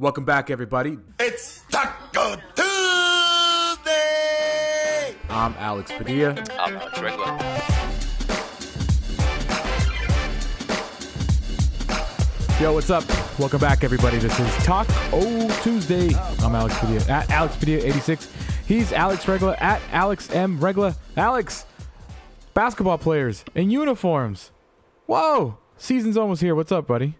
Welcome back, everybody. It's Taco Tuesday! I'm Alex Padilla. I'm Alex Regla. Yo, what's up? Welcome back, everybody. This is Talk O Tuesday. I'm Alex Padilla at Alex Padilla 86. He's Alex Regla at Alex M Regla. Alex, basketball players in uniforms. Whoa, season's almost here. What's up, buddy?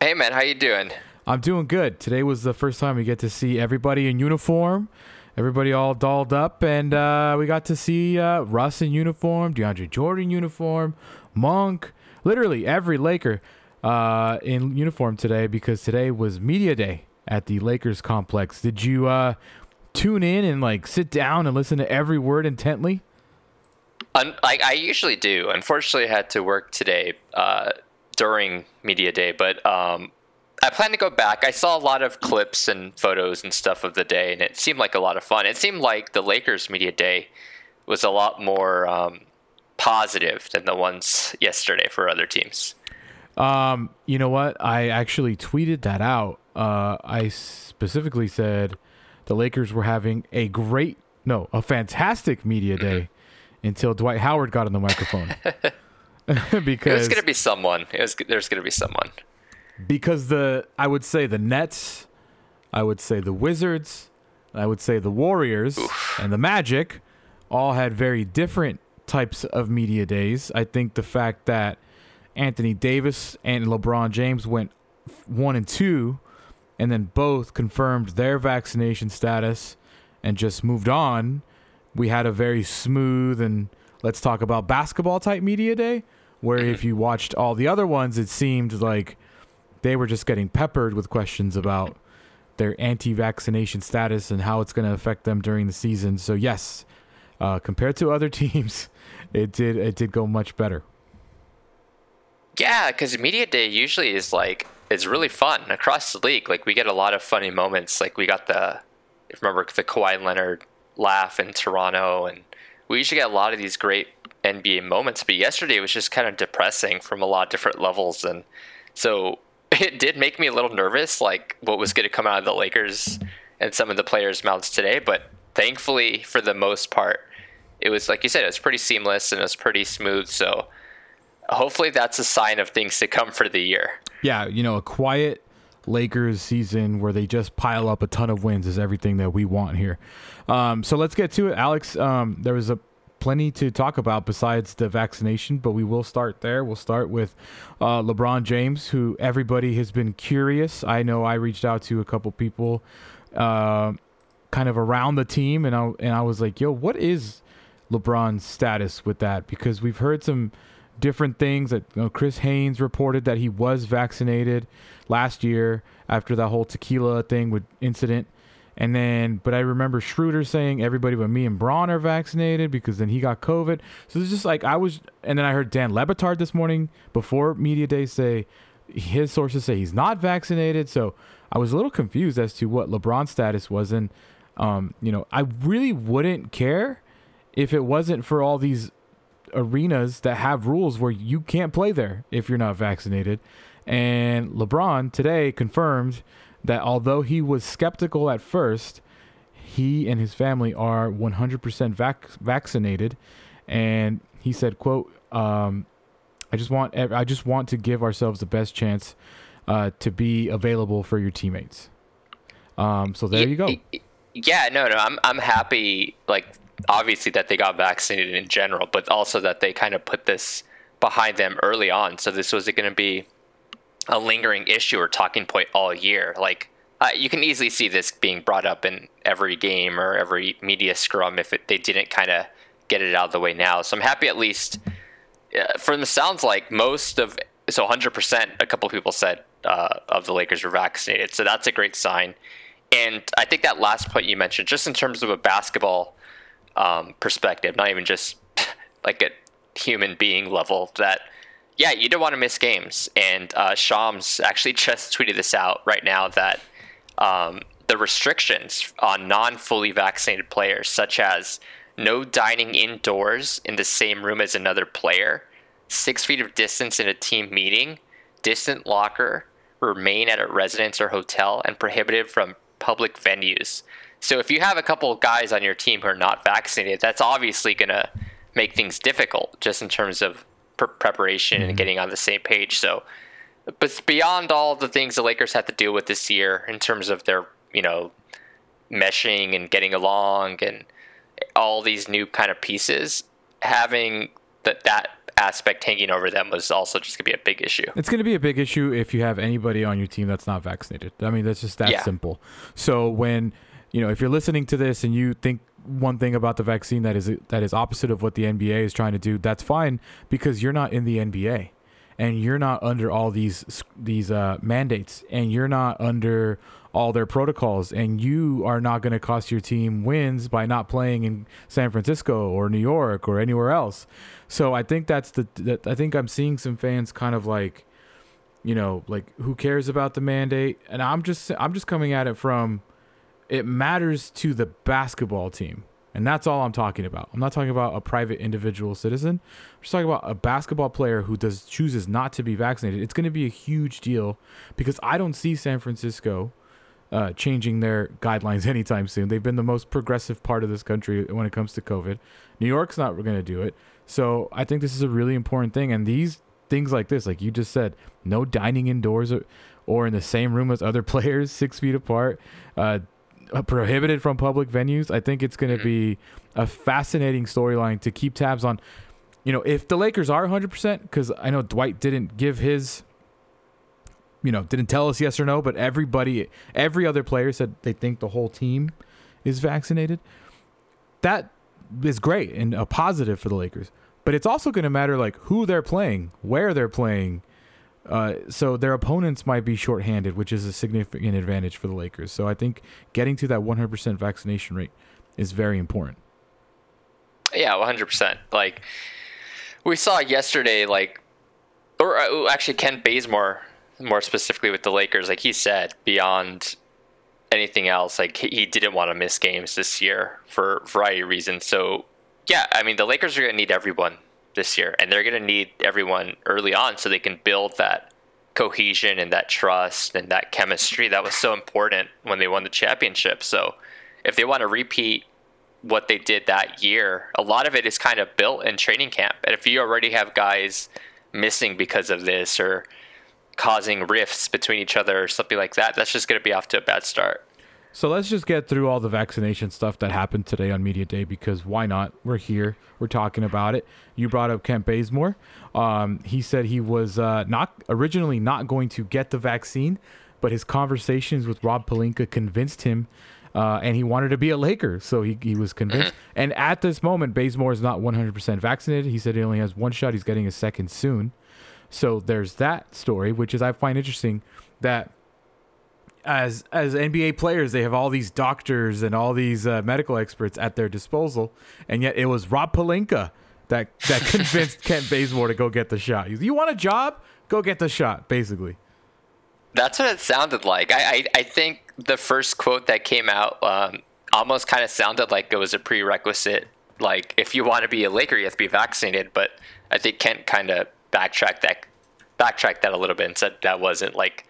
Hey man, how you doing? I'm doing good. Today was the first time we get to see everybody in uniform, everybody all dolled up, and uh, we got to see uh, Russ in uniform, DeAndre Jordan uniform, Monk, literally every Laker uh, in uniform today because today was media day at the Lakers complex. Did you uh, tune in and like sit down and listen to every word intently? Like I usually do. Unfortunately, I had to work today uh, during media day, but um, I plan to go back. I saw a lot of clips and photos and stuff of the day, and it seemed like a lot of fun. It seemed like the Lakers media day was a lot more um, positive than the ones yesterday for other teams. Um, you know what? I actually tweeted that out. Uh, I specifically said the Lakers were having a great, no, a fantastic media day until Dwight Howard got on the microphone. because It was going to be someone. It was, there's going to be someone. Because the I would say the Nets, I would say the Wizards, I would say the Warriors and the Magic all had very different types of media days. I think the fact that Anthony Davis and LeBron James went 1 and 2 and then both confirmed their vaccination status and just moved on, we had a very smooth and let's talk about basketball type media day where mm-hmm. if you watched all the other ones it seemed like they were just getting peppered with questions about their anti-vaccination status and how it's going to affect them during the season. So yes, uh, compared to other teams, it did it did go much better. Yeah, because media day usually is like it's really fun across the league. Like we get a lot of funny moments. Like we got the remember the Kawhi Leonard laugh in Toronto, and we usually get a lot of these great NBA moments. But yesterday was just kind of depressing from a lot of different levels, and so it did make me a little nervous, like what was going to come out of the Lakers and some of the players' mouths today. But thankfully, for the most part, it was like you said, it was pretty seamless and it was pretty smooth. So hopefully that's a sign of things to come for the year. Yeah, you know, a quiet Lakers season where they just pile up a ton of wins is everything that we want here. Um, so let's get to it, Alex. Um, there was a plenty to talk about besides the vaccination, but we will start there. We'll start with uh, LeBron James, who everybody has been curious. I know I reached out to a couple people, uh, kind of around the team, and I and I was like, "Yo, what is LeBron's status with that?" Because we've heard some different things. That you know, Chris Haynes reported that he was vaccinated last year after that whole tequila thing with incident. And then, but I remember Schroeder saying everybody but me and Bron are vaccinated because then he got COVID. So it's just like I was, and then I heard Dan Le Batard this morning before media day say his sources say he's not vaccinated. So I was a little confused as to what LeBron's status was, and um, you know, I really wouldn't care if it wasn't for all these arenas that have rules where you can't play there if you're not vaccinated. And LeBron today confirmed that although he was skeptical at first, he and his family are 100% vac- vaccinated. And he said, "quote um, I just want I just want to give ourselves the best chance uh, to be available for your teammates." Um, so there you go. Yeah, no, no, I'm I'm happy. Like obviously that they got vaccinated in general, but also that they kind of put this behind them early on. So this was going to be a lingering issue or talking point all year. Like uh, you can easily see this being brought up in every game or every media scrum if it, they didn't kind of get it out of the way now. So I'm happy at least. Uh, from the sounds like most of so 100%. A couple people said uh, of the Lakers were vaccinated, so that's a great sign. And I think that last point you mentioned, just in terms of a basketball um, perspective, not even just like a human being level, that yeah, you don't want to miss games. And uh, Shams actually just tweeted this out right now that um, the restrictions on non fully vaccinated players, such as no dining indoors in the same room as another player, six feet of distance in a team meeting, distant locker, remain at a residence or hotel and prohibited from public venues. So if you have a couple of guys on your team who are not vaccinated, that's obviously going to make things difficult just in terms of pr- preparation mm-hmm. and getting on the same page. So, but beyond all the things the Lakers had to deal with this year in terms of their, you know, meshing and getting along and all these new kind of pieces, having that that aspect hanging over them was also just going to be a big issue. It's going to be a big issue if you have anybody on your team that's not vaccinated. I mean, that's just that yeah. simple. So when you know, if you're listening to this and you think one thing about the vaccine that is that is opposite of what the NBA is trying to do, that's fine because you're not in the NBA and you're not under all these these uh, mandates and you're not under all their protocols and you are not going to cost your team wins by not playing in San Francisco or New York or anywhere else. So I think that's the that I think I'm seeing some fans kind of like you know, like who cares about the mandate? And I'm just I'm just coming at it from it matters to the basketball team. And that's all I'm talking about. I'm not talking about a private individual citizen. I'm just talking about a basketball player who does chooses not to be vaccinated. It's going to be a huge deal because I don't see San Francisco uh, changing their guidelines anytime soon. They've been the most progressive part of this country when it comes to COVID. New York's not going to do it. So I think this is a really important thing. And these things like this, like you just said, no dining indoors or, or in the same room as other players, six feet apart. Uh, prohibited from public venues. I think it's going to mm-hmm. be a fascinating storyline to keep tabs on. You know, if the Lakers are 100%, because I know Dwight didn't give his, you know, didn't tell us yes or no, but everybody, every other player said they think the whole team is vaccinated. That is great and a positive for the Lakers. But it's also going to matter like who they're playing, where they're playing, uh, so their opponents might be shorthanded, which is a significant advantage for the Lakers. So I think getting to that 100% vaccination rate is very important. Yeah, 100%. Like we saw yesterday, like, or uh, actually Kent Bazemore, more specifically with the Lakers, like he said, beyond anything else, like he didn't want to miss games this year for variety of reasons. So yeah, I mean the Lakers are going to need everyone this year, and they're going to need everyone early on so they can build that cohesion and that trust and that chemistry that was so important when they won the championship. So, if they want to repeat what they did that year, a lot of it is kind of built in training camp. And if you already have guys missing because of this or causing rifts between each other or something like that, that's just going to be off to a bad start. So let's just get through all the vaccination stuff that happened today on Media Day because why not? We're here. We're talking about it. You brought up Kent Bazemore. Um, he said he was uh, not originally not going to get the vaccine, but his conversations with Rob Pelinka convinced him, uh, and he wanted to be a Laker. So he, he was convinced. Mm-hmm. And at this moment, Bazemore is not 100% vaccinated. He said he only has one shot. He's getting a second soon. So there's that story, which is I find interesting that as as NBA players, they have all these doctors and all these uh, medical experts at their disposal, and yet it was Rob Pelinka that that convinced Kent Bazemore to go get the shot. You want a job? Go get the shot. Basically, that's what it sounded like. I I, I think the first quote that came out um, almost kind of sounded like it was a prerequisite. Like if you want to be a Laker, you have to be vaccinated. But I think Kent kind of backtracked that backtracked that a little bit and said that wasn't like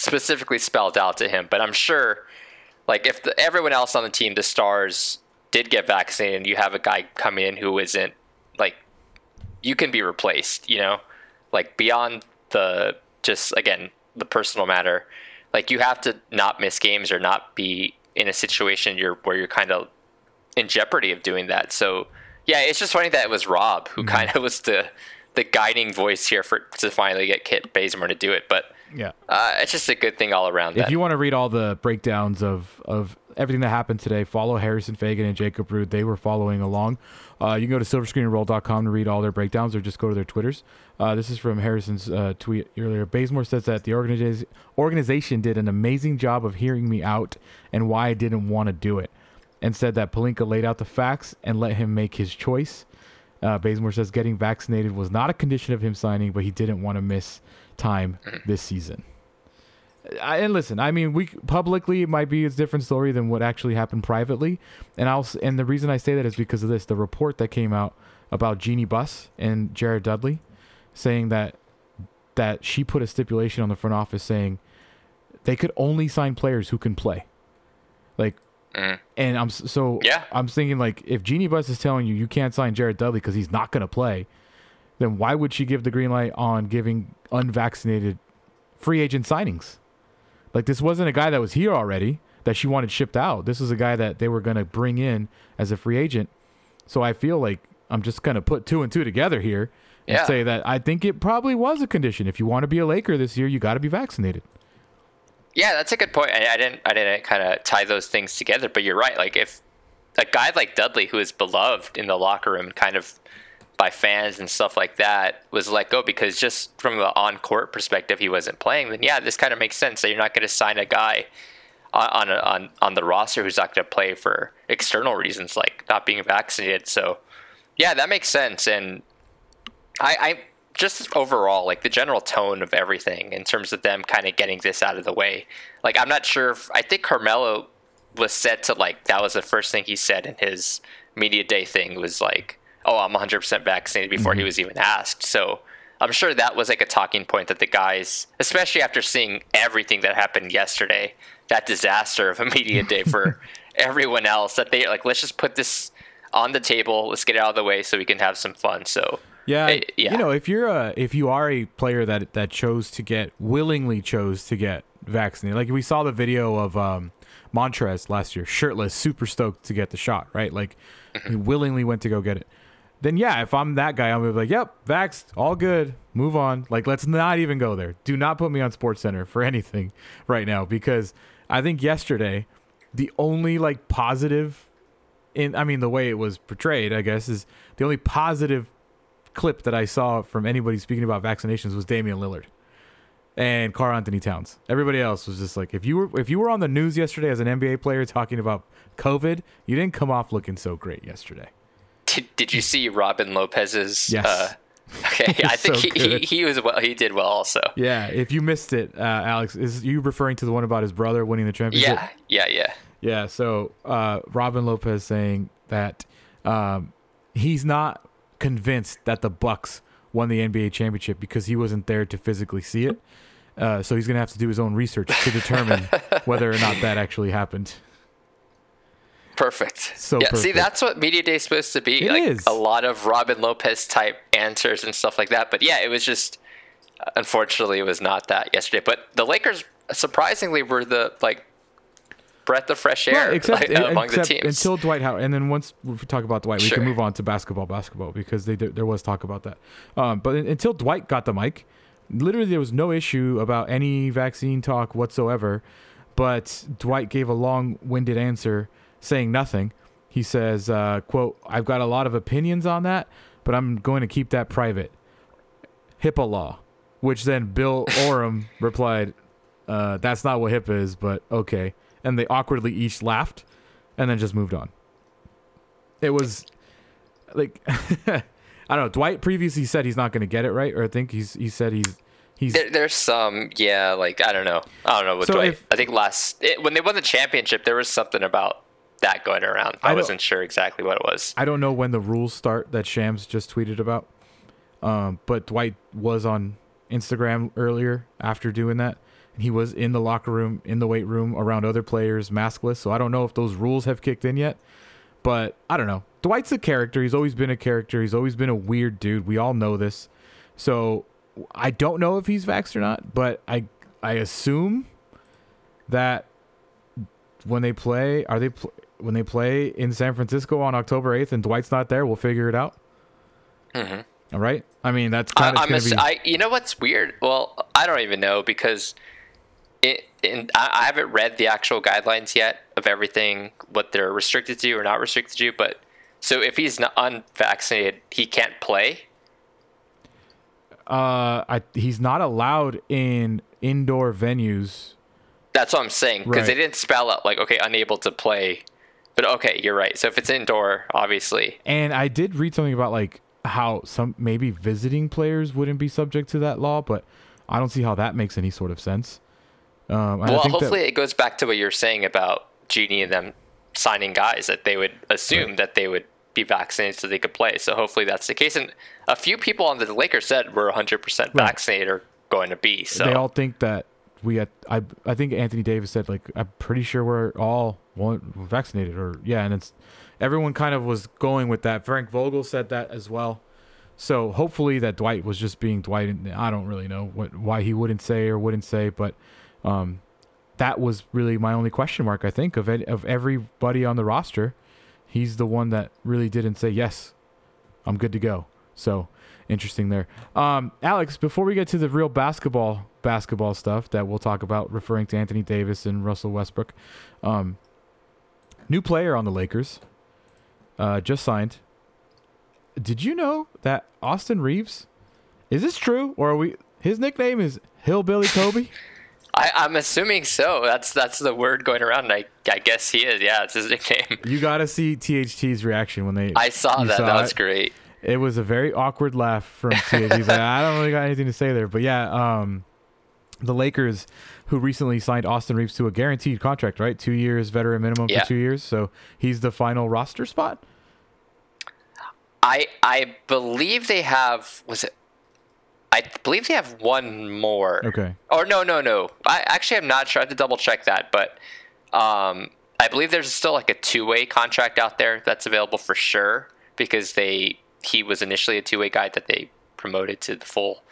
specifically spelled out to him. But I'm sure, like, if the, everyone else on the team, the stars, did get vaccinated, and you have a guy coming in who isn't, like, you can be replaced, you know? Like, beyond the just, again, the personal matter, like, you have to not miss games or not be in a situation you're, where you're kind of in jeopardy of doing that. So, yeah, it's just funny that it was Rob who mm-hmm. kind of was the the guiding voice here for to finally get Kent Bazemore to do it. But yeah, uh, it's just a good thing all around. If you want to read all the breakdowns of of everything that happened today, follow Harrison Faigen and Jacob Rude. They were following along. Uh, you can go to silverscreenroll.com to read all their breakdowns or just go to their Twitters. Uh, this is from Harrison's uh, tweet earlier. Bazemore says that the organiz- organization did an amazing job of hearing me out and why I didn't want to do it, and said that Pelinka laid out the facts and let him make his choice. Uh, Bazemore says getting vaccinated was not a condition of him signing, but he didn't want to miss time mm-hmm. this season. I, and listen, I mean, we publicly it might be a different story than what actually happened privately, and I'll and the reason I say that is because of this: the report that came out about Jeanie Buss and Jared Dudley, saying that that she put a stipulation on the front office saying they could only sign players who can play. Like, Mm-hmm. and I'm so. Yeah. I'm thinking like if Jeanie Buss is telling you you can't sign Jared Dudley because he's not going to play, then why would she give the green light on giving unvaccinated free agent signings? Like this wasn't a guy that was here already that she wanted shipped out. This was a guy that they were going to bring in as a free agent. So I feel like I'm just going to put two and two together here and Yeah. say that I think it probably was a condition. If you want to be a Laker this year, you got to be vaccinated. Yeah, that's a good point. I, I didn't I didn't kind of tie those things together, but you're right. Like if a guy like Dudley, who is beloved in the locker room, kind of by fans and stuff like that, was let go because just from the on court perspective, he wasn't playing. Then yeah, this kind of makes sense. that you're not going to sign a guy on on, on on the roster who's not going to play for external reasons like not being vaccinated. So yeah, that makes sense. And I, I just overall like the general tone of everything in terms of them kind of getting this out of the way. Like I'm not sure if I think Carmelo was set to like that was the first thing he said in his media day thing was like, "Oh, I'm 100% vaccinated" before he mm-hmm. was even asked. So I'm sure that was like a talking point that the guys, especially after seeing everything that happened yesterday, that disaster of a media day for everyone else, that they like let's just put this on the table, let's get it out of the way so we can have some fun. So Yeah, Eh, yeah. You know, if you're a if you are a player that that chose to get willingly chose to get vaccinated, like we saw the video of um, Montrezl last year, shirtless, super stoked to get the shot, right? Like he willingly went to go get it. Then yeah, if I'm that guy, I'm gonna be like, yep, vaxxed, all good, move on. Like let's not even go there. Do not put me on Sports Center for anything right now because I think yesterday the only like positive in I mean the way it was portrayed, I guess, is the only positive clip that I saw from anybody speaking about vaccinations was Damian Lillard and Karl-Anthony Towns. Everybody else was just like if you were if you were on the news yesterday as an NBA player talking about COVID, you didn't come off looking so great yesterday. Did, did you see Robin Lopez's? Yes. Uh, okay, I think So he, he, he was well. He did well also. Yeah, if you missed it, uh, Alex, is you referring to the one about his brother winning the championship? Yeah, yeah, yeah. Yeah, so uh, Robin Lopez saying that um, he's not convinced that the Bucks won the NBA championship because he wasn't there to physically see it. Uh, so he's gonna have to do his own research to determine whether or not that actually happened. Perfect. So yeah, see, that's what media day is supposed to be. It like is. a lot of Robin Lopez type answers and stuff like that. But yeah, it was just unfortunately it was not that yesterday. But the Lakers surprisingly were the like breath of fresh air Right, except, like, among except the teams. until Dwight Howard, and then once we talk about Dwight, we can move on to basketball, basketball because they there was talk about that. Um, but un- until Dwight got the mic, literally there was no issue about any vaccine talk whatsoever. But Dwight gave a long-winded answer saying nothing. He says, uh, "quote I've got a lot of opinions on that, but I'm going to keep that private." HIPAA law, which then Bill Oram replied, uh, "That's not what HIPAA is, but okay." And they awkwardly each laughed, and then just moved on. It was like I don't know. Dwight previously said he's not going to get it right, or I think he's he said he's he's There, there's some, yeah, like I don't know, I don't know. With So Dwight, if- I think last it, when they won the championship, there was something about that going around. I I, wasn't sure exactly what it was. I don't know when the rules start that Shams just tweeted about. Um, but Dwight was on Instagram earlier after doing that. He was in the locker room, in the weight room, around other players, maskless. So I don't know if those rules have kicked in yet. But I don't know. Dwight's a character. He's always been a character. He's always been a weird dude. We all know this. So I don't know if he's vaxxed or not, but I I assume that when they play, are they pl- when they play in San Francisco on October eighth and Dwight's not there, we'll figure it out. Mhm. All right. I mean, that's kind of I'm ass- be. I, you know what's weird? Well, I don't even know because it, in, I, I haven't read the actual guidelines yet of everything, what they're restricted to or not restricted to. But so if he's not unvaccinated, he can't play. uh, I, he's not allowed in indoor venues. That's what I'm saying because Right. they didn't spell out like okay, unable to play. But okay, you're right. So if it's indoor, obviously, And I did read something about like how some maybe visiting players wouldn't be subject to that law, but I don't see how that makes any sort of sense. Um, well, think that- hopefully it goes back to what you're saying about Jeanie and them signing guys that they would assume that they would be vaccinated so they could play. So hopefully that's the case. And a few people on the Lakers said we're 100% vaccinated or going to be. So they all think that we had I I think Anthony Davis said like I'm pretty sure we're all vaccinated or yeah, and it's everyone kind of was going with that. Frank Vogel said that as well. So hopefully that Dwight was just being Dwight, and I don't really know what why he wouldn't say or wouldn't say, but um, that was really my only question mark. I think of of everybody on the roster, he's the one that really didn't say yes, I'm good to go. So interesting there. Um, Alex, before we get to the real basketball basketball stuff that we'll talk about, referring to Anthony Davis and Russell Westbrook, um, new player on the Lakers, uh, just signed did you know that Austin Reaves? Is this true, or are we? His nickname is Hillbilly Kobe. I, I'm assuming so. That's that's the word going around. I I guess he is. Yeah, it's his nickname. You got to see THT's reaction when they. I saw that. saw that was it? great. It was a very awkward laugh from THT. He's like, I don't really got anything to say there, but yeah, um, the Lakers, who recently signed Austin Reaves to a guaranteed contract, right? Two years, veteran minimum Yeah. for two years, so he's the final roster spot. I I believe they have was it I believe they have one more. Okay. Or no, no, no. I actually I'm not sure. I have to double check that, but um I believe there's still like a two-way contract out there that's available for sure because they he was initially a two-way guy that they promoted to the full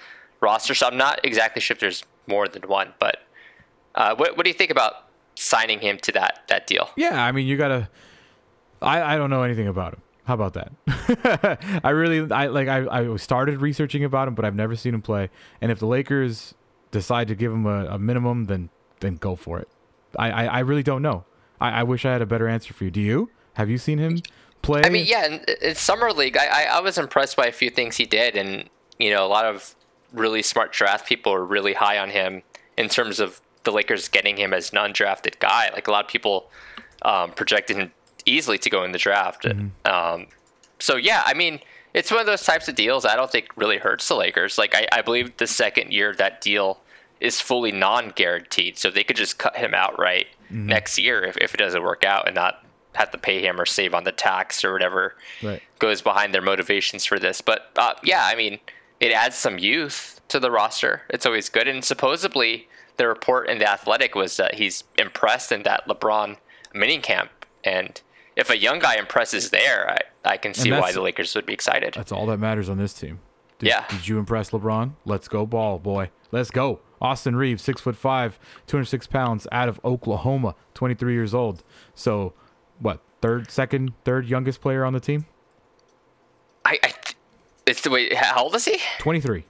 roster. So I'm not exactly sure if there's more than one, but uh, what what do you think about signing him to that that deal? Yeah, I mean, you gotta. I I don't know anything about him. How about that? I really I like I I started researching about him, but I've never seen him play. And if the Lakers decide to give him a, a minimum, then then go for it. I I, I really don't know. I, I wish I had a better answer for you. Do you? Have you seen him play? I mean, yeah, in summer league, I, I I was impressed by a few things he did, and you know, a lot of really smart draft people are really high on him in terms of the Lakers getting him as an undrafted guy. Like a lot of people um, projected him easily to go in the draft. Um, so yeah, I mean, it's one of those types of deals I don't think really hurts the Lakers. Like I, I believe the second year that deal is fully non-guaranteed, so they could just cut him outright next year if, if it doesn't work out and not have to pay him or save on the tax or whatever Right. goes behind their motivations for this. But uh, yeah, I mean, it adds some youth to the roster. It's always good. And supposedly, the report in the Athletic was that he's impressed in that LeBron mini camp. And if a young guy impresses there, I, I can see why the Lakers would be excited. That's all that matters on this team. Did, Yeah. Did you impress LeBron? Let's go ball, boy. Let's go. Austin Reaves, six foot five, 206 pounds, out of Oklahoma, 23 years old. So, what? Third, second, third youngest player on the team? I, I it's the way. How old is he? 23.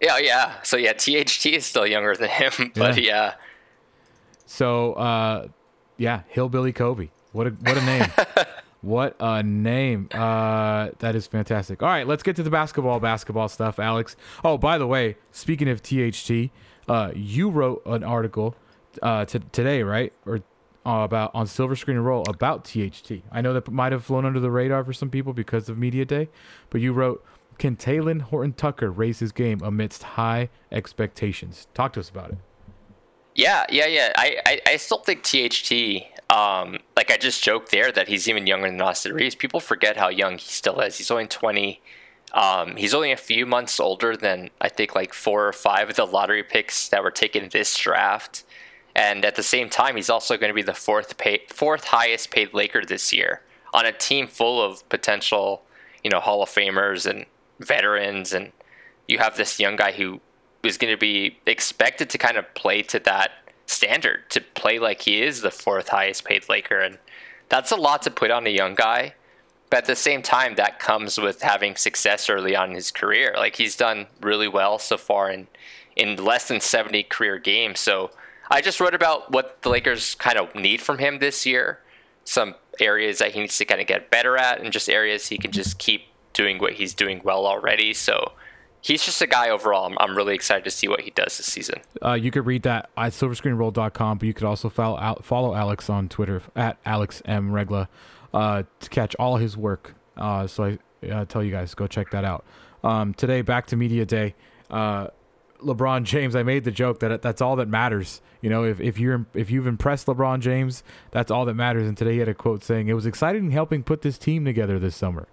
Yeah, yeah. So yeah, THT is still younger than him, but Yeah. yeah. So, uh, yeah, Hillbilly Kobe. What a what a name. what a name. Uh, that is fantastic. All right, let's get to the basketball basketball stuff, Alex. Oh, by the way, speaking of THT, uh, you wrote an article uh, t- today, right? Or uh, about on Silver Screen and Roll about THT. I know that might have flown under the radar for some people because of Media Day, but you wrote, "Can Talen Horton Tucker raise his game amidst high expectations?" Talk to us about it. Yeah, yeah, yeah. I, I, I still think THT, um, like I just joked there that he's even younger than Austin Reaves. People forget how young he still is. He's only 20. Um, he's only a few months older than I think like four or five of the lottery picks that were taken this draft. And at the same time, he's also going to be the fourth paid, fourth highest paid Laker this year on a team full of potential, you know, Hall of Famers and veterans. And you have this young guy who is going to be expected to kind of play to that standard, to play like he is the fourth highest paid Laker. And that's a lot to put on a young guy. But at the same time, that comes with having success early on in his career. Like he's done really well so far in, in less than 70 career games. So I just wrote about what the Lakers kind of need from him this year, some areas that he needs to kind of get better at, and just areas he can just keep doing what he's doing well already. So he's just a guy overall. I'm, I'm really excited to see what he does this season. Uh, you could read that at silverscreenroll.com, but you could also follow, out, follow Alex on Twitter at Alex M. Regla uh, to catch all his work. Uh, so I uh, tell you guys, go check that out. Um, today, back to Media Day. Uh, LeBron James, I made the joke that that's all that matters. You know, if, if you're if you've impressed LeBron James, that's all that matters. And today he had a quote saying, "It was exciting helping put this team together this summer."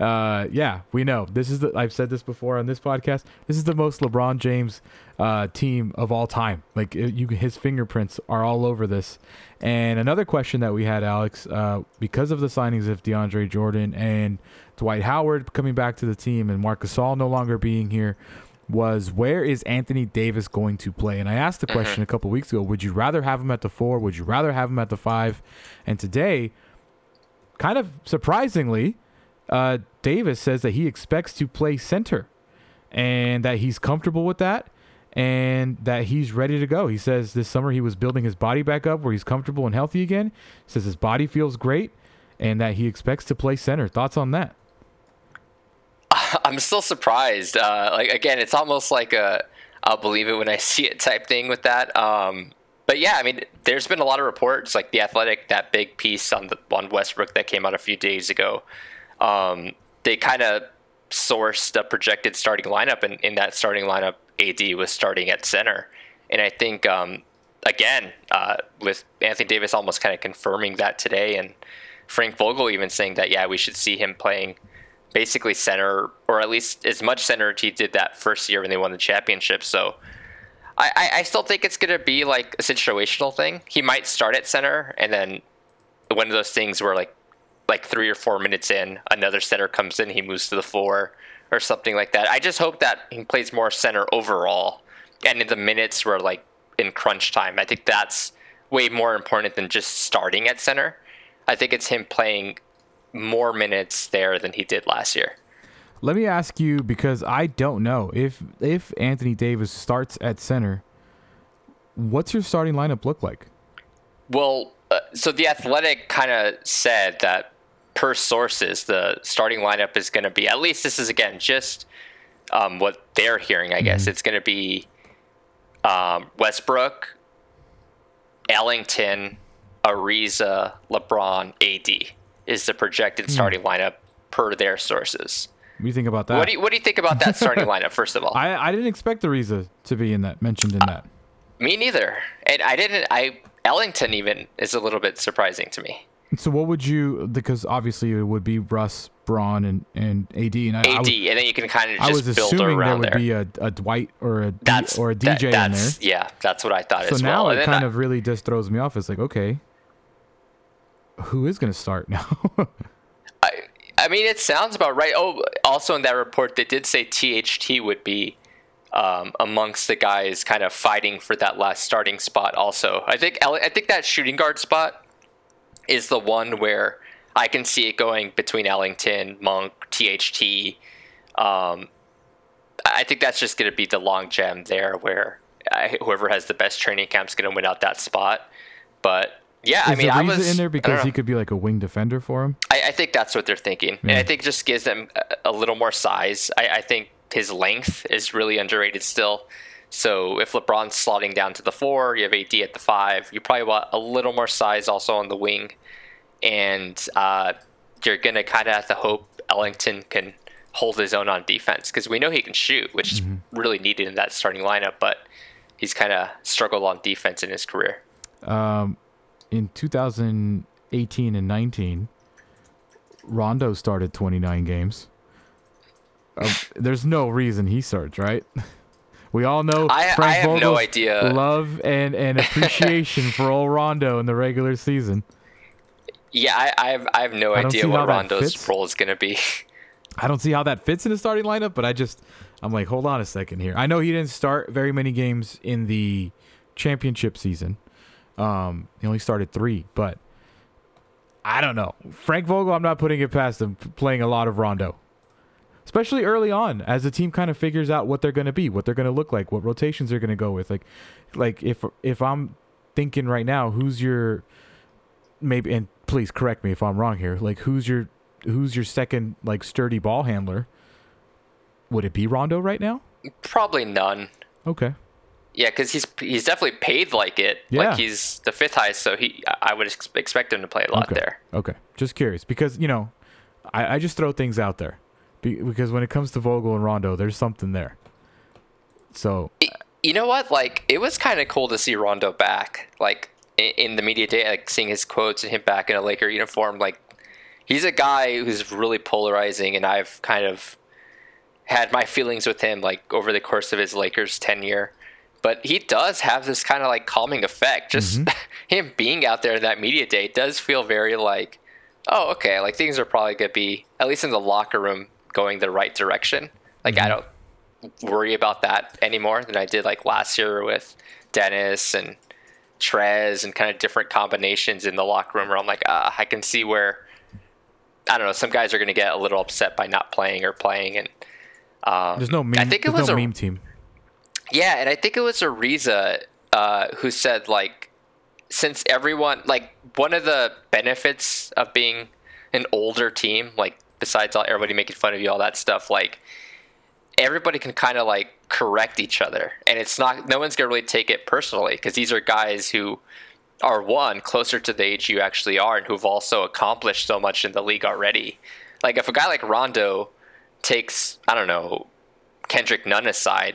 Uh, yeah, we know this is the. I've said this before on this podcast. This is the most LeBron James uh, team of all time. Like it, you, his fingerprints are all over this. And another question that we had, Alex, uh, because of the signings of DeAndre Jordan and Dwight Howard coming back to the team, and Marc Gasol no longer being here, was where is Anthony Davis going to play? And I asked the question a couple weeks ago. Would you rather have him at the four? Would you rather have him at the five? And today, kind of surprisingly uh, Davis says that he expects to play center and that he's comfortable with that and that he's ready to go. He says this summer he was building his body back up where he's comfortable and healthy again. He says his body feels great and that he expects to play center. Thoughts on that? I'm still surprised. Uh, like again, it's almost like a I'll believe it when I see it type thing with that. Um, but yeah, I mean, there's been a lot of reports, like the Athletic, that big piece on the on Westbrook that came out a few days ago um, they kind of sourced a projected starting lineup, and in that starting lineup, AD was starting at center. And I think, um, again, uh, with Anthony Davis almost kind of confirming that today, and Frank Vogel even saying that, yeah, we should see him playing basically center, or at least as much center as he did that first year when they won the championship. So I, I still think it's going to be like a situational thing. He might start at center, and then one of those things where like like three or four minutes in, another center comes in, he moves to the four or something like that. I just hope that he plays more center overall, and in the minutes where like in crunch time, I think that's way more important than just starting at center. I think it's him playing more minutes there than he did last year. Let me ask you because I don't know if if Anthony Davis starts at center, what's your starting lineup look like? Well, uh, so the Athletic kind of said that per sources, the starting lineup is going to be at least this is again just um, what they're hearing. I mm-hmm. guess it's going to be um, Westbrook, Ellington, Ariza, LeBron, AD is the projected mm-hmm. starting lineup per their sources. What do you think about that? What do you, what do you think about that starting lineup? First of all, I, I didn't expect Ariza to be in that mentioned in uh, that. Me neither, and I didn't. I Ellington even is a little bit surprising to me. So what would you? Because obviously it would be Russ, Bron, and and AD, and I, AD, I would, and then you can kind of just I was assuming there would there. be a, a Dwight or a D, that's, or a DJ that, in there. Yeah, that's what I thought so as well. Now it kind I, of really just throws me off. It's like okay, who is going to start now? I I mean, it sounds about right. Oh, also in that report, they did say THT would be um, amongst the guys kind of fighting for that last starting spot. Also, I think I think that shooting guard spot is the one where I can see it going between Ellington, Monk, THT. Um, I think that's just going to be the long gem there, where I, whoever has the best training camp is going to win out that spot. But yeah, is I mean, I was in there because he could be like a wing defender for him. I, I think that's what they're thinking, yeah. and I think just gives them a, a little more size. I, I, think his length is really underrated still. So if LeBron's slotting down to the four, you have AD at the five. You probably want a little more size also on the wing, and uh, you're gonna kind of have to hope Ellington can hold his own on defense because we know he can shoot, which mm-hmm. is really needed in that starting lineup. But he's kind of struggled on defense in his career. Um, in 2018 and 19, Rondo started 29 games. Uh, there's no reason he starts, right? We all know I, Frank I have Vogel's no idea. love and, and appreciation for old Rondo in the regular season. Yeah, I, I have I have no I idea what Rondo's role is going to be. I don't see how that fits in the starting lineup, but I just I'm like, hold on a second here. I know he didn't start very many games in the championship season. Um, he only started three, but I don't know. Frank Vogel, I'm not putting it past him playing a lot of Rondo especially early on as the team kind of figures out what they're going to be, what they're going to look like, what rotations they're going to go with. Like, like if if I'm thinking right now, who's your maybe and please correct me if I'm wrong here. Like, who's your who's your second like sturdy ball handler? Would it be Rondo right now? Probably none. Okay. Yeah, because he's he's definitely paid like it. Yeah. Like he's the fifth highest, so he I would expect him to play a lot okay. there. Okay. Just curious because you know, I, I just throw things out there because when it comes to Vogel and Rondo, there's something there. So You know what? Like, it was kind of cool to see Rondo back. Like in, in the media day, like seeing his quotes and him back in a Laker uniform. Like, he's a guy who's really polarizing, and I've kind of had my feelings with him like over the course of his Lakers tenure. But he does have this kind of like calming effect. Just mm-hmm. him being out there in that media day does feel very like, oh, okay, like things are probably gonna be at least in the locker room going the right direction. Like I don't worry about that anymore than I did like last year with Dennis and Trez and kind of different combinations in the locker room where I'm like, ah, I can see where I don't know, some guys are going to get a little upset by not playing or playing, and um, there's no meme. I think it was no a meme team. yeah, and I think it was Ariza uh, who said like, since everyone like one of the benefits of being an older team, like besides all everybody making fun of you, all that stuff, like everybody can kind of like correct each other, and it's not no one's gonna really take it personally because these are guys who are one closer to the age you actually are, and who've also accomplished so much in the league already. Like if a guy like Rondo takes I don't know Kendrick Nunn aside,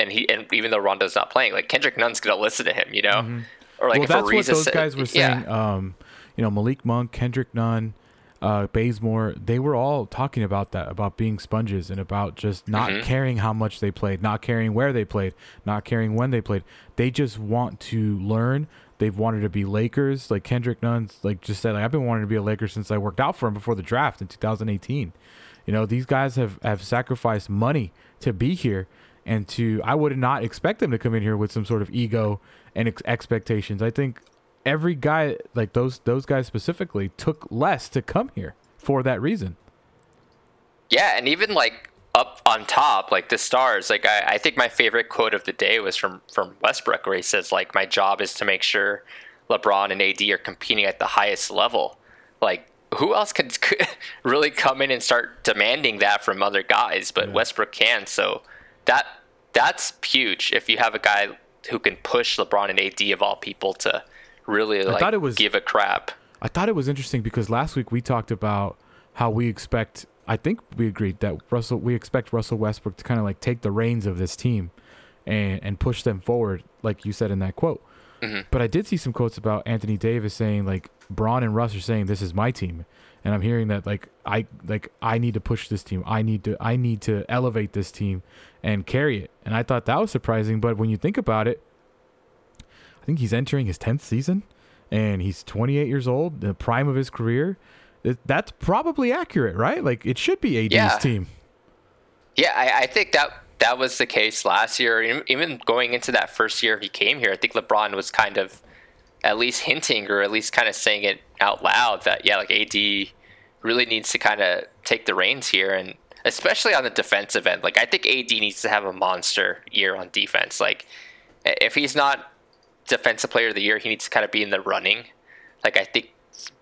and he and even though Rondo's not playing, like Kendrick Nunn's gonna listen to him, you know, or like well, if that's what those said- guys were yeah. saying. Um, you know, Malik Monk, Kendrick Nunn, uh, Bazemore, they were all talking about that, about being sponges and about just not Mm-hmm. caring how much they played, not caring where they played, not caring when they played. They just want to learn. They've wanted to be Lakers. Like Kendrick Nunn's like just said, like, I've been wanting to be a Laker since I worked out for him before the draft in 2018. You know, these guys have have sacrificed money to be here and to I would not expect them to come in here with some sort of ego and ex- expectations. I think every guy like those those guys specifically took less to come here for that reason. Yeah, and even like up on top, like the stars, like I, I think my favorite quote of the day was from from Westbrook, where he says like, "My job is to make sure LeBron and AD are competing at the highest level." Like, who else could, could really come in and start demanding that from other guys? But Westbrook can, so that that's huge. If you have a guy who can push LeBron and AD of all people to really like thought it was- give a crap. I thought it was interesting because last week we talked about how we expect. I think we agreed that Russell. We expect Russell Westbrook to kind of like take the reins of this team, and and push them forward, like you said in that quote. Mm-hmm. But I did see some quotes about Anthony Davis saying like Bron and Russ are saying this is my team, and I'm hearing that like I like I need to push this team. I need to I need to elevate this team and carry it. And I thought that was surprising. But when you think about it, I think he's entering his 10th season and he's 28 years old, the prime of his career. That's probably accurate, right? Like it should be AD's Yeah. team. Yeah, I, I think that that was the case last year. Even- Even going into that first year he came here, I think LeBron was kind of at least hinting or at least kind of saying it out loud that yeah, like AD really needs to kind of take the reins here, and especially on the defensive end. Like I think AD needs to have a monster year on defense. Like if he's not defensive player of the year, he needs to kind of be in the running. Like I think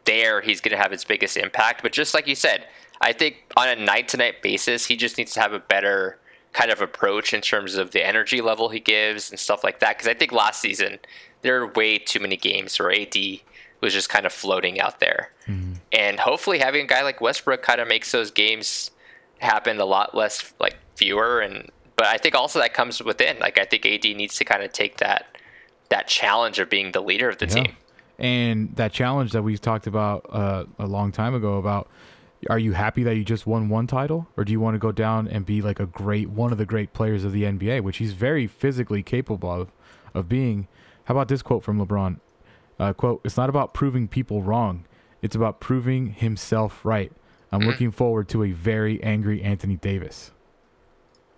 there he's going to have his biggest impact. But just like you said, I think on a night to night basis, he just needs to have a better kind of approach in terms of the energy level he gives and stuff like that. Because I think last season there were way too many games where AD was just kind of floating out there. Mm-hmm. And hopefully having a guy like Westbrook kind of makes those games happen a lot less like fewer and but I think also that comes within. Like I think AD needs to kind of take that that challenge of being the leader of the Yeah. team. And that challenge that we talked about uh, a long time ago about are you happy that you just won one title or do you want to go down and be like a great one of the great players of the NBA, which he's very physically capable of of being. How about this quote from LeBron? Uh, quote, it's not about proving people wrong. It's about proving himself right. I'm looking forward to a very angry Anthony Davis.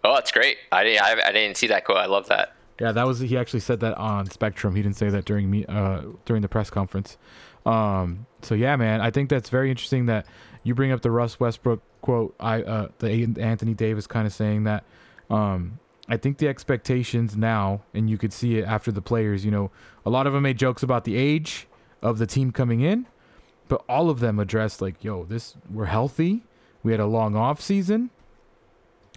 Oh, that's great. I didn't I, I didn't see that quote. I love that. Yeah, that was he actually said that on Spectrum. He didn't say that during me uh during the press conference. Um so yeah, man, I think that's very interesting that you bring up the Russ Westbrook quote. I uh the Anthony Davis kind of saying that um I think the expectations now and you could see it after the players, you know, a lot of them made jokes about the age of the team coming in, but all of them addressed like, yo, this we're healthy. We had a long off season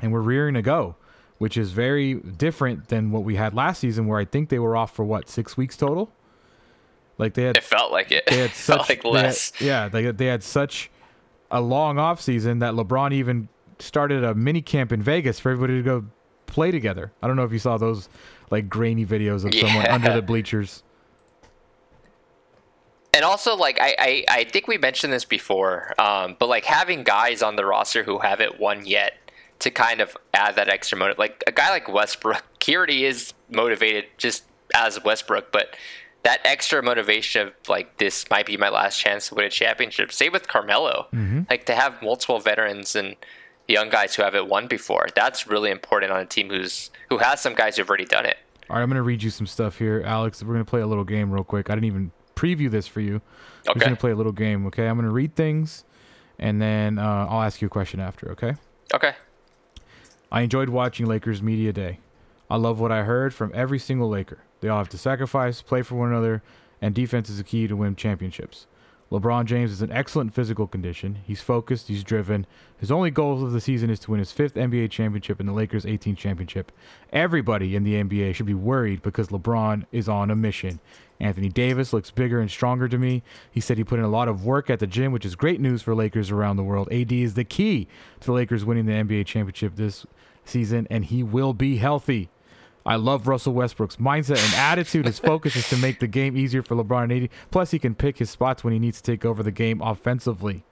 and we're rearing to go, which is very different than what we had last season, where I think they were off for what six weeks total. Like they had, It felt like it. they had such like they had- less. yeah, they they had such a long off season that LeBron even started a mini camp in Vegas for everybody to go play together. I don't know if you saw those like grainy videos of someone under the bleachers. and also like I, I I think we mentioned this before, um, but like having guys on the roster who haven't won yet to kind of add that extra motive. Like a guy like Westbrook, he already is motivated just as Westbrook, but that extra motivation of like this might be my last chance to win a championship. Same with Carmelo, like to have multiple veterans and young guys who haven't won before. That's really important on a team who's who has some guys who've already done it. All right, I'm gonna read you some stuff here, Alex. We're gonna play a little game real quick. I didn't even preview this for you. We're just gonna play a little game. Okay, I'm gonna read things, and then uh, I'll ask you a question after. Okay. Okay. I enjoyed watching Lakers Media Day. I love what I heard from every single Laker. They all have to sacrifice, play for one another, and defense is the key to win championships. LeBron James is in excellent physical condition. He's focused, he's driven. His only goal of the season is to win his fifth NBA championship and the Lakers' 18th championship. Everybody in the NBA should be worried because LeBron is on a mission. Anthony Davis looks bigger and stronger to me. He said he put in a lot of work at the gym, which is great news for Lakers around the world. AD is the key to the Lakers winning the NBA championship this season, and he will be healthy. I love Russell Westbrook's mindset and attitude. His focus is to make the game easier for LeBron and AD. Plus, he can pick his spots when he needs to take over the game offensively.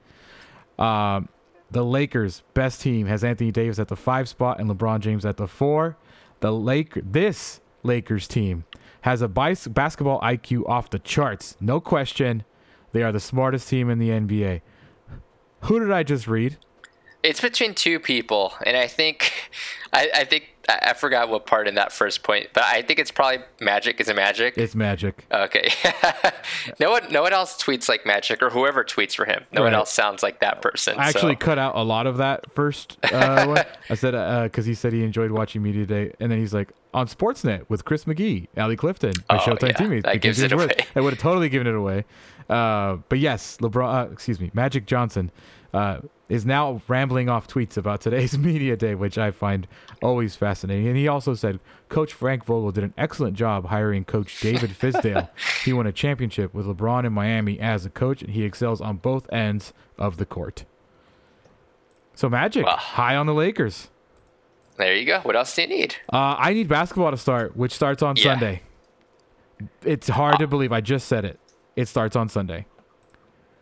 Um, the Lakers' best team has Anthony Davis at the five spot and LeBron James at the four. The Lake this Lakers team has a bis- basketball IQ off the charts, no question. They are the smartest team in the NBA. Who did I just read? It's between two people, and I think, I, I think I forgot what part in that first point, but I think it's probably Magic. Is it Magic? It's Magic. okay. no one, no one else tweets like Magic, or whoever tweets for him. No one else sounds like that person. I actually so. cut out a lot of that first uh, one. I said because he said he enjoyed watching Media Day, and then he's like on Sportsnet with Chris McGee, Allie Clifton, my Oh, Showtime yeah, teammates. that gives it away. I would have totally given it away. Uh, but yes, LeBron, uh, excuse me, Magic Johnson uh, is now rambling off tweets about today's Media Day, which I find always fascinating. And he also said Coach Frank Vogel did an excellent job hiring Coach David Fizdale. he won a championship with LeBron in Miami as a coach, and he excels on both ends of the court. So Magic Wow. high on the Lakers. There you go. What else do you need? Uh, I need basketball to start, which starts on Yeah. Sunday. It's hard to believe. I just said it. It starts on Sunday.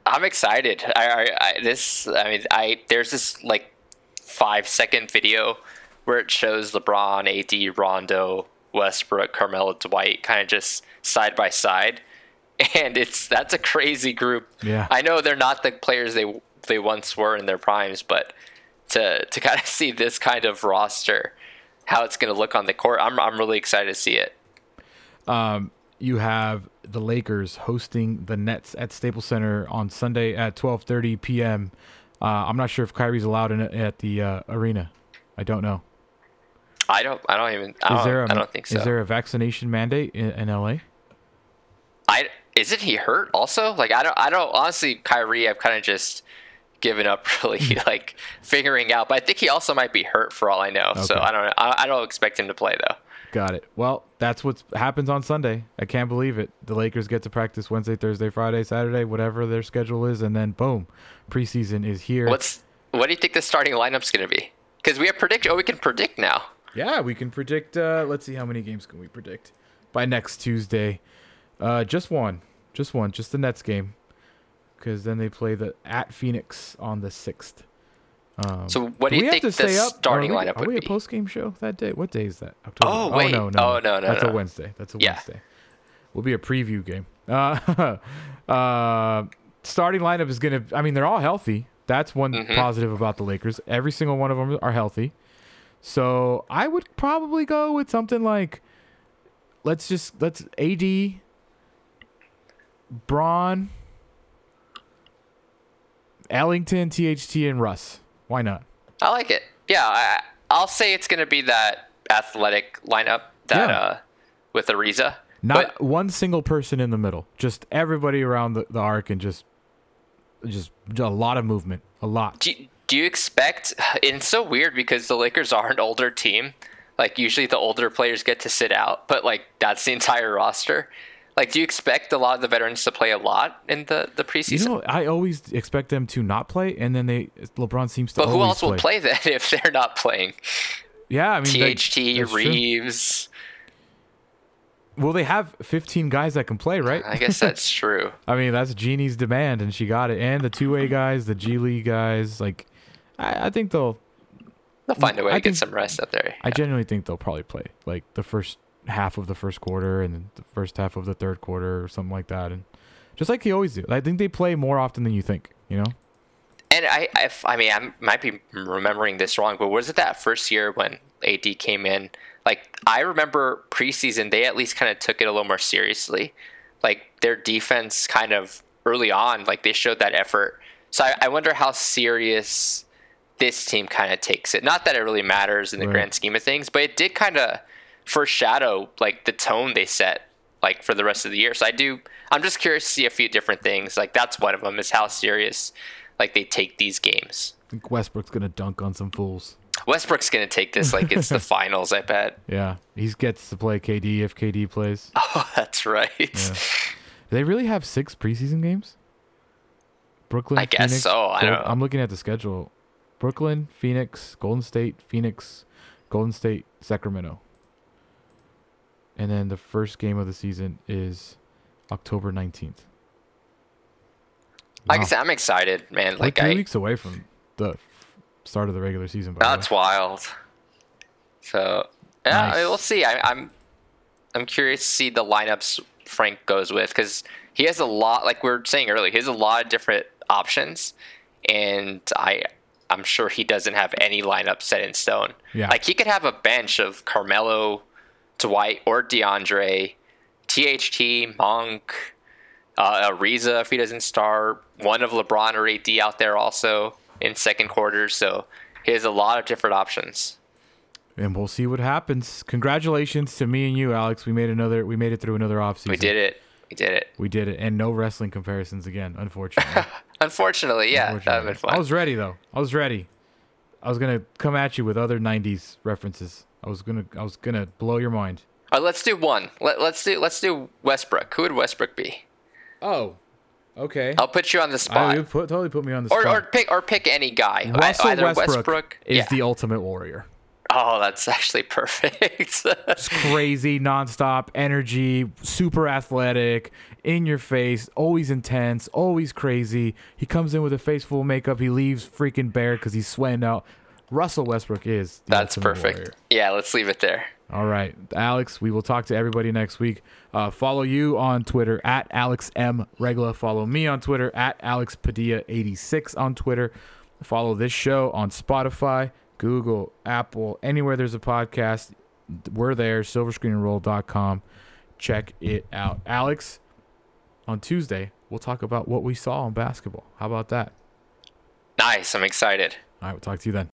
I'm excited. I, I, I this I mean I there's this like five second video where it shows LeBron, AD, Rondo, Westbrook, Carmelo, Dwight kind of just side by side, and it's that's a crazy group. Yeah. I know they're not the players they they once were in their primes, but to to kind of see this kind of roster, how it's going to look on the court, I'm I'm really excited to see it. Um, You have the Lakers hosting the Nets at Staples Center on Sunday at 12:30 p.m. Uh, I'm not sure if Kyrie's allowed in at the uh, arena. I don't know. I don't I don't even I Is don't, there a I don't think so. is there a vaccination mandate in, in LA? I isn't he hurt also? Like I don't I don't honestly Kyrie I've kind of just given up really like figuring out, but I think he also might be hurt for all I know. So I don't know. I, I don't expect him to play though. Got it. Well, that's what happens on Sunday. I can't believe it. The Lakers get to practice Wednesday, Thursday, Friday, Saturday, whatever their schedule is, and then boom, preseason is here. What's what do you think the starting lineup's going to be? Because we have predict. Oh, we can predict now. Yeah, we can predict. Uh, let's see how many games can we predict by next Tuesday. Uh, just one, just one, just the Nets game, because then they play the at Phoenix on the sixth. Um, So what do you think the up? starting are we, lineup Are would we a post game show that day? What day is that? October. Oh, wait. no, no, Oh, no, no, That's no. a Wednesday. That's a Yeah. Wednesday. Will be a preview game. Uh, uh, starting lineup is gonna. I mean, they're all healthy. That's one Mm-hmm. positive about the Lakers. Every single one of them are healthy. So I would probably go with something like, let's just let's AD, Bron, Ellington, THT, and Russ. Why not? I like it. Yeah, I, I'll say it's going to be that athletic lineup that Yeah. uh with Ariza. Not But one single person in the middle. Just everybody around the, the arc and just just a lot of movement. A lot. do, do you expect? It's so weird because the Lakers are an older team. Like usually the older players get to sit out, but like that's the entire roster. Like, do you expect a lot of the veterans to play a lot in the the preseason? You know, I always expect them to not play, and then they LeBron seems to. but who else will play then if they're not playing? Yeah, I mean, they- THT, that's true. Reaves. Well, they have 15 guys that can play, right? I guess that's true. I mean, that's Jeanie's demand, and she got it. And the two way guys, the G League guys, like, I, I think they'll. They'll find a way I to get some rest up there. I genuinely think they'll probably play like the first half of the first quarter and the first half of the third quarter or something like that, and just like they always do. I think they play more often than you think. You know? And I, I, I mean, I might be remembering this wrong, but was it that first year when AD came in? Like, I remember preseason, they at least kind of took it a little more seriously. Like, their defense kind of early on, like, they showed that effort. So I, I wonder how serious this team kind of takes it. Not that it really matters in the Right. grand scheme of things, but it did kind of foreshadow, like, the tone they set, like, for the rest of the year. So I do, I'm just curious to see a few different things. Like, that's one of them, is how serious like they take these games. I think Westbrook's gonna dunk on some fools. Westbrook's gonna take this like it's the finals. I bet. Yeah, he gets to play KD if KD plays. Oh, that's right. Yeah. Do they really have six preseason games? Brooklyn. I guess Phoenix, so, I Gold-. I'm looking at the schedule. Brooklyn, Phoenix, Golden State, Phoenix, Golden State, Sacramento. And then the first game of the season is October 19th. Like I said, I'm excited, man. We're Like three I, weeks away from the start of the regular season. By that's way. wild. So yeah, I mean, we'll see. I, I'm I'm curious to see the lineups Frank goes with because he has a lot. Like we were saying earlier, he has a lot of different options, and I I'm sure he doesn't have any lineup set in stone. Yeah. Like he could have a bench of Carmelo, Dwight, or DeAndre, THT, Monk, uh, Ariza if he doesn't start, one of LeBron or AD out there also in second quarter. So he has a lot of different options. and we'll see what happens. Congratulations to me and you, Alex. We made another. We made it through another offseason. We did it. We did it. We did it, and no wrestling comparisons again, unfortunately. Unfortunately, yeah, that would have Unfortunately. been fun. I was ready though. I was ready. I was gonna come at you with other '90s references. I was gonna. I was gonna blow your mind. All right, let's do one. Let, let's do let's do Westbrook. Who would Westbrook be? Oh, okay. I'll put you on the I, spot. you put, totally put me on the or, spot. or pick or pick any guy. I- Russell Either Westbrook, Westbrook. is yeah. the ultimate warrior. oh, that's actually perfect. It's crazy, nonstop energy, super athletic, in your face, always intense, always crazy. He comes in with a face full of makeup. He leaves freaking bare because he's sweating out. Russell Westbrook is that's perfect. warrior. Yeah, let's leave it there. All right, Alex. We will talk to everybody next week. Uh, follow you on Twitter at Alex M Regla. Follow me on Twitter at Alex Padilla eighty six on Twitter. Follow this show on Spotify, Google, Apple, anywhere there's a podcast. We're there. Silverscreenroll.com. Check it out, Alex. On Tuesday, we'll talk about what we saw in basketball. How about that? Nice. I'm excited. All right, we'll talk to you then.